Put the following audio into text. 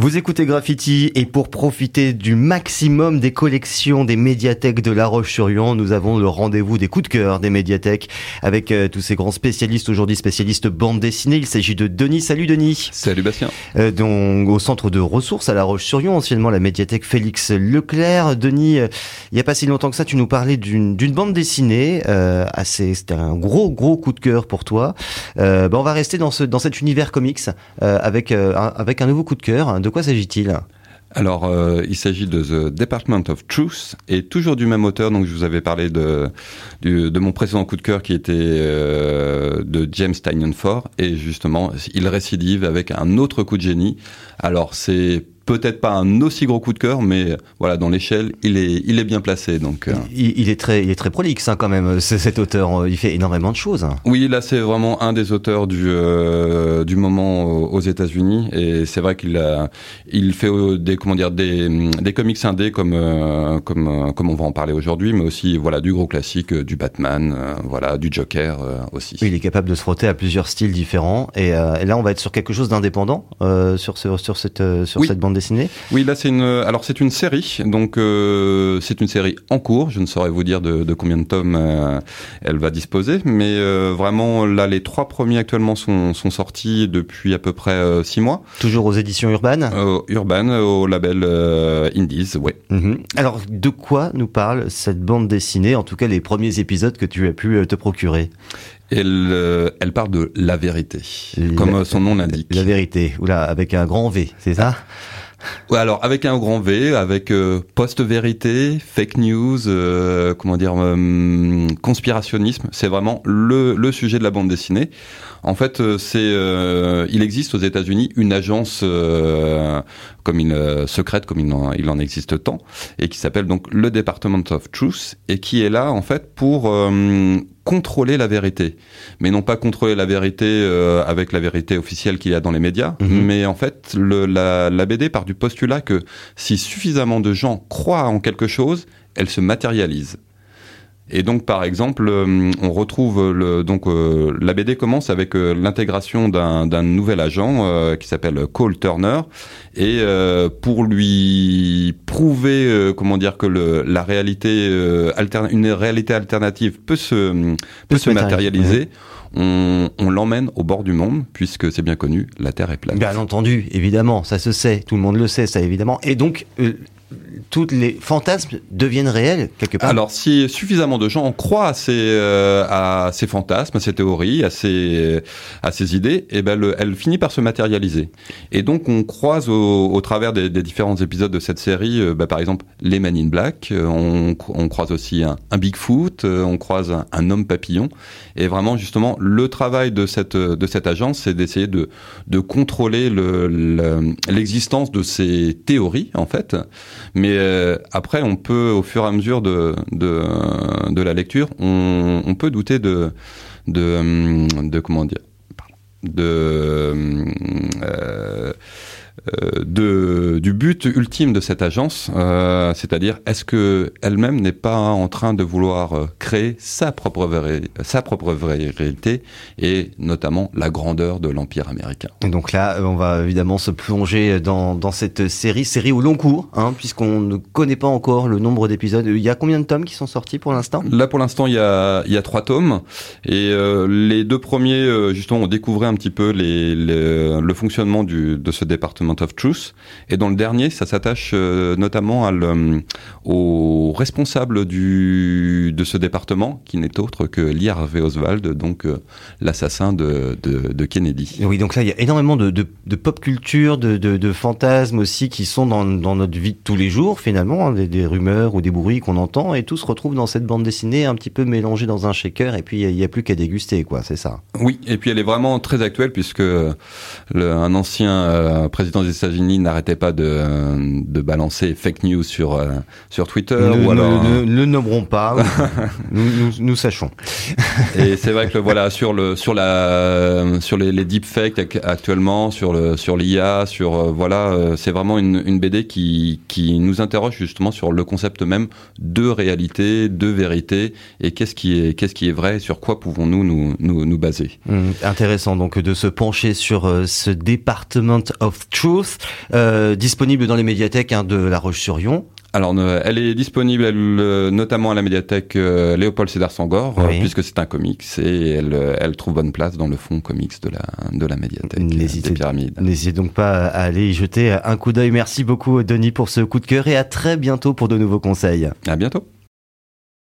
Vous écoutez Graffiti et pour profiter du maximum des collections des médiathèques de La Roche-sur-Yon, nous avons le rendez-vous des coups de cœur des médiathèques avec euh, tous ces grands spécialistes aujourd'hui, spécialistes bande dessinée. Il s'agit de Denis. Salut Denis. Salut Bastien. Euh, donc au centre de ressources à La Roche-sur-Yon, anciennement la médiathèque Félix Leclerc. Denis, euh, il n'y a pas si longtemps que ça, tu nous parlais d'une bande dessinée euh, assez, c'était un gros gros coup de cœur pour toi. Euh, bah, on va rester dans ce dans cet univers comics avec un, avec un nouveau coup de cœur. De quoi s'agit-il alors, euh, il s'agit de The Department of Truth et toujours du même auteur. Donc, je vous avais parlé de de mon précédent coup de cœur qui était euh, de James Tynion Ford et justement, il récidive avec un autre coup de génie. Alors, c'est peut-être pas un aussi gros coup de cœur, mais voilà, dans l'échelle, il est, il est bien placé. Donc, euh. il, est très, il est très prolixe hein, quand même. Cet auteur, il fait énormément de choses. Oui, là, c'est vraiment un des auteurs du euh, du moment aux États-Unis, et c'est vrai qu'il a, il fait euh, des comment dire des des comics indés comme comme comme on va en parler aujourd'hui, mais aussi voilà du gros classique, du Batman, voilà du Joker aussi. il est capable de se frotter à plusieurs styles différents, et, là, on va être sur quelque chose d'indépendant sur ce, sur cette sur cette bande oui, là c'est une alors c'est une série, donc euh, c'est une série en cours. Je ne saurais vous dire de, combien de tomes euh, elle va disposer, mais euh, vraiment là les trois premiers actuellement sont, sont sortis depuis à peu près six mois. Toujours aux éditions Urban? Urban au label Indies, ouais. Mhm. Alors de quoi nous parle cette bande dessinée En tout cas les premiers épisodes que tu as pu te procurer? Elle, elle parle de la vérité, comme son nom l'indique. La vérité, oula, avec un grand V, c'est ça? Ouais, alors avec un grand V, avec euh, post-vérité, fake news, euh, comment dire, euh, conspirationnisme, c'est vraiment le, le sujet de la bande dessinée. En fait, c'est, il existe aux États-Unis une agence comme une secrète, comme il en, il en, existe tant, et qui s'appelle donc le Department of Truth, et qui est là en fait pour contrôler la vérité, mais non pas contrôler la vérité euh, avec la vérité officielle qu'il y a dans les médias, mhm. mais en fait le, la, la, BD part du postulat que si suffisamment de gens croient en quelque chose, elle se matérialise. Et donc, par exemple, euh, on retrouve le, donc euh, la BD commence avec euh, l'intégration d'un nouvel agent qui s'appelle Cole Turner, et pour lui prouver, comment dire, que le, la réalité une réalité alternative peut se peut, se matérialiser. on, on l'emmène au bord du monde, puisque c'est bien connu, la Terre est plate. Bien entendu, évidemment, ça se sait, tout le monde le sait, ça évidemment. Et donc, tous les fantasmes deviennent réels quelque part. Alors, si suffisamment de gens croient à ces, euh, à ces fantasmes, à ces théories, à ces, à ces idées, eh ben, le, elle finit par se matérialiser. Et donc, on croise au, travers des, différents épisodes de cette série, euh, bah, par exemple, les Men in Black, euh, on, croise aussi un, Bigfoot, on croise un, un, homme papillon. Et vraiment, justement, le travail de cette, de cette agence, c'est d'essayer de, de contrôler l'existence de ces théories, en fait. Mais euh, après, on peut, au fur et à mesure de, de, la lecture, on, on, peut douter de, de, de comment dire, de euh, euh, de, du but ultime de cette agence, euh, c'est-à-dire est-ce que elle-même n'est pas en train de vouloir euh, créer sa propre sa propre réalité et notamment la grandeur de l'empire américain? Et donc là, on va évidemment se plonger dans, dans cette série, série au long cours, hein, puisqu'on ne connaît pas encore le nombre d'épisodes. Il y a combien de tomes qui sont sortis pour l'instant? Là, pour l'instant, il y a il y a trois tomes et euh, les deux premiers, justement, on découvrait un petit peu les, les, le fonctionnement du, de ce département of Truth. Et dans le dernier, ça s'attache euh, notamment à le, au responsable du, de ce département, qui n'est autre que Lee Harvey Oswald, donc euh, l'assassin de, de, de, Kennedy. Oui, donc là, il y a énormément de, pop culture, de, fantasmes aussi qui sont dans, dans, notre vie de tous les jours, finalement, hein, des, des, rumeurs ou des bruits qu'on entend, et tout se retrouve dans cette bande dessinée un petit peu mélangée dans un shaker, et puis il n'y a, plus qu'à déguster, quoi, c'est ça. Oui, et puis elle est vraiment très actuelle, puisque le, un ancien euh, président des États-Unis n'arrêtait pas de, de balancer fake news sur euh, sur Twitter ne, ou alors ne, ne, nommerons pas, nous, nous, nous, sachons. Et c'est vrai que voilà sur le sur la sur les, les deepfakes actuellement sur le sur l'IA sur euh, voilà euh, c'est vraiment une, une BD qui qui nous interroge justement sur le concept même de réalité, de vérité et qu'est-ce qui est qu'est-ce qui est vrai, sur quoi pouvons-nous nous, nous nous baser. Hum, intéressant donc de se pencher sur ce département of truth Truth, disponible dans les médiathèques hein, de La Roche-sur-Yon. Alors, elle est disponible elle, notamment à la médiathèque Léopold Sédar Sangor, puisque c'est un comics et elle, elle trouve bonne place dans le fond comics de la, de la médiathèque N'hésitez, des pyramides. N'hésitez donc pas à aller y jeter un coup d'œil. Merci beaucoup, Denis, pour ce coup de cœur et à très bientôt pour de nouveaux conseils. À bientôt.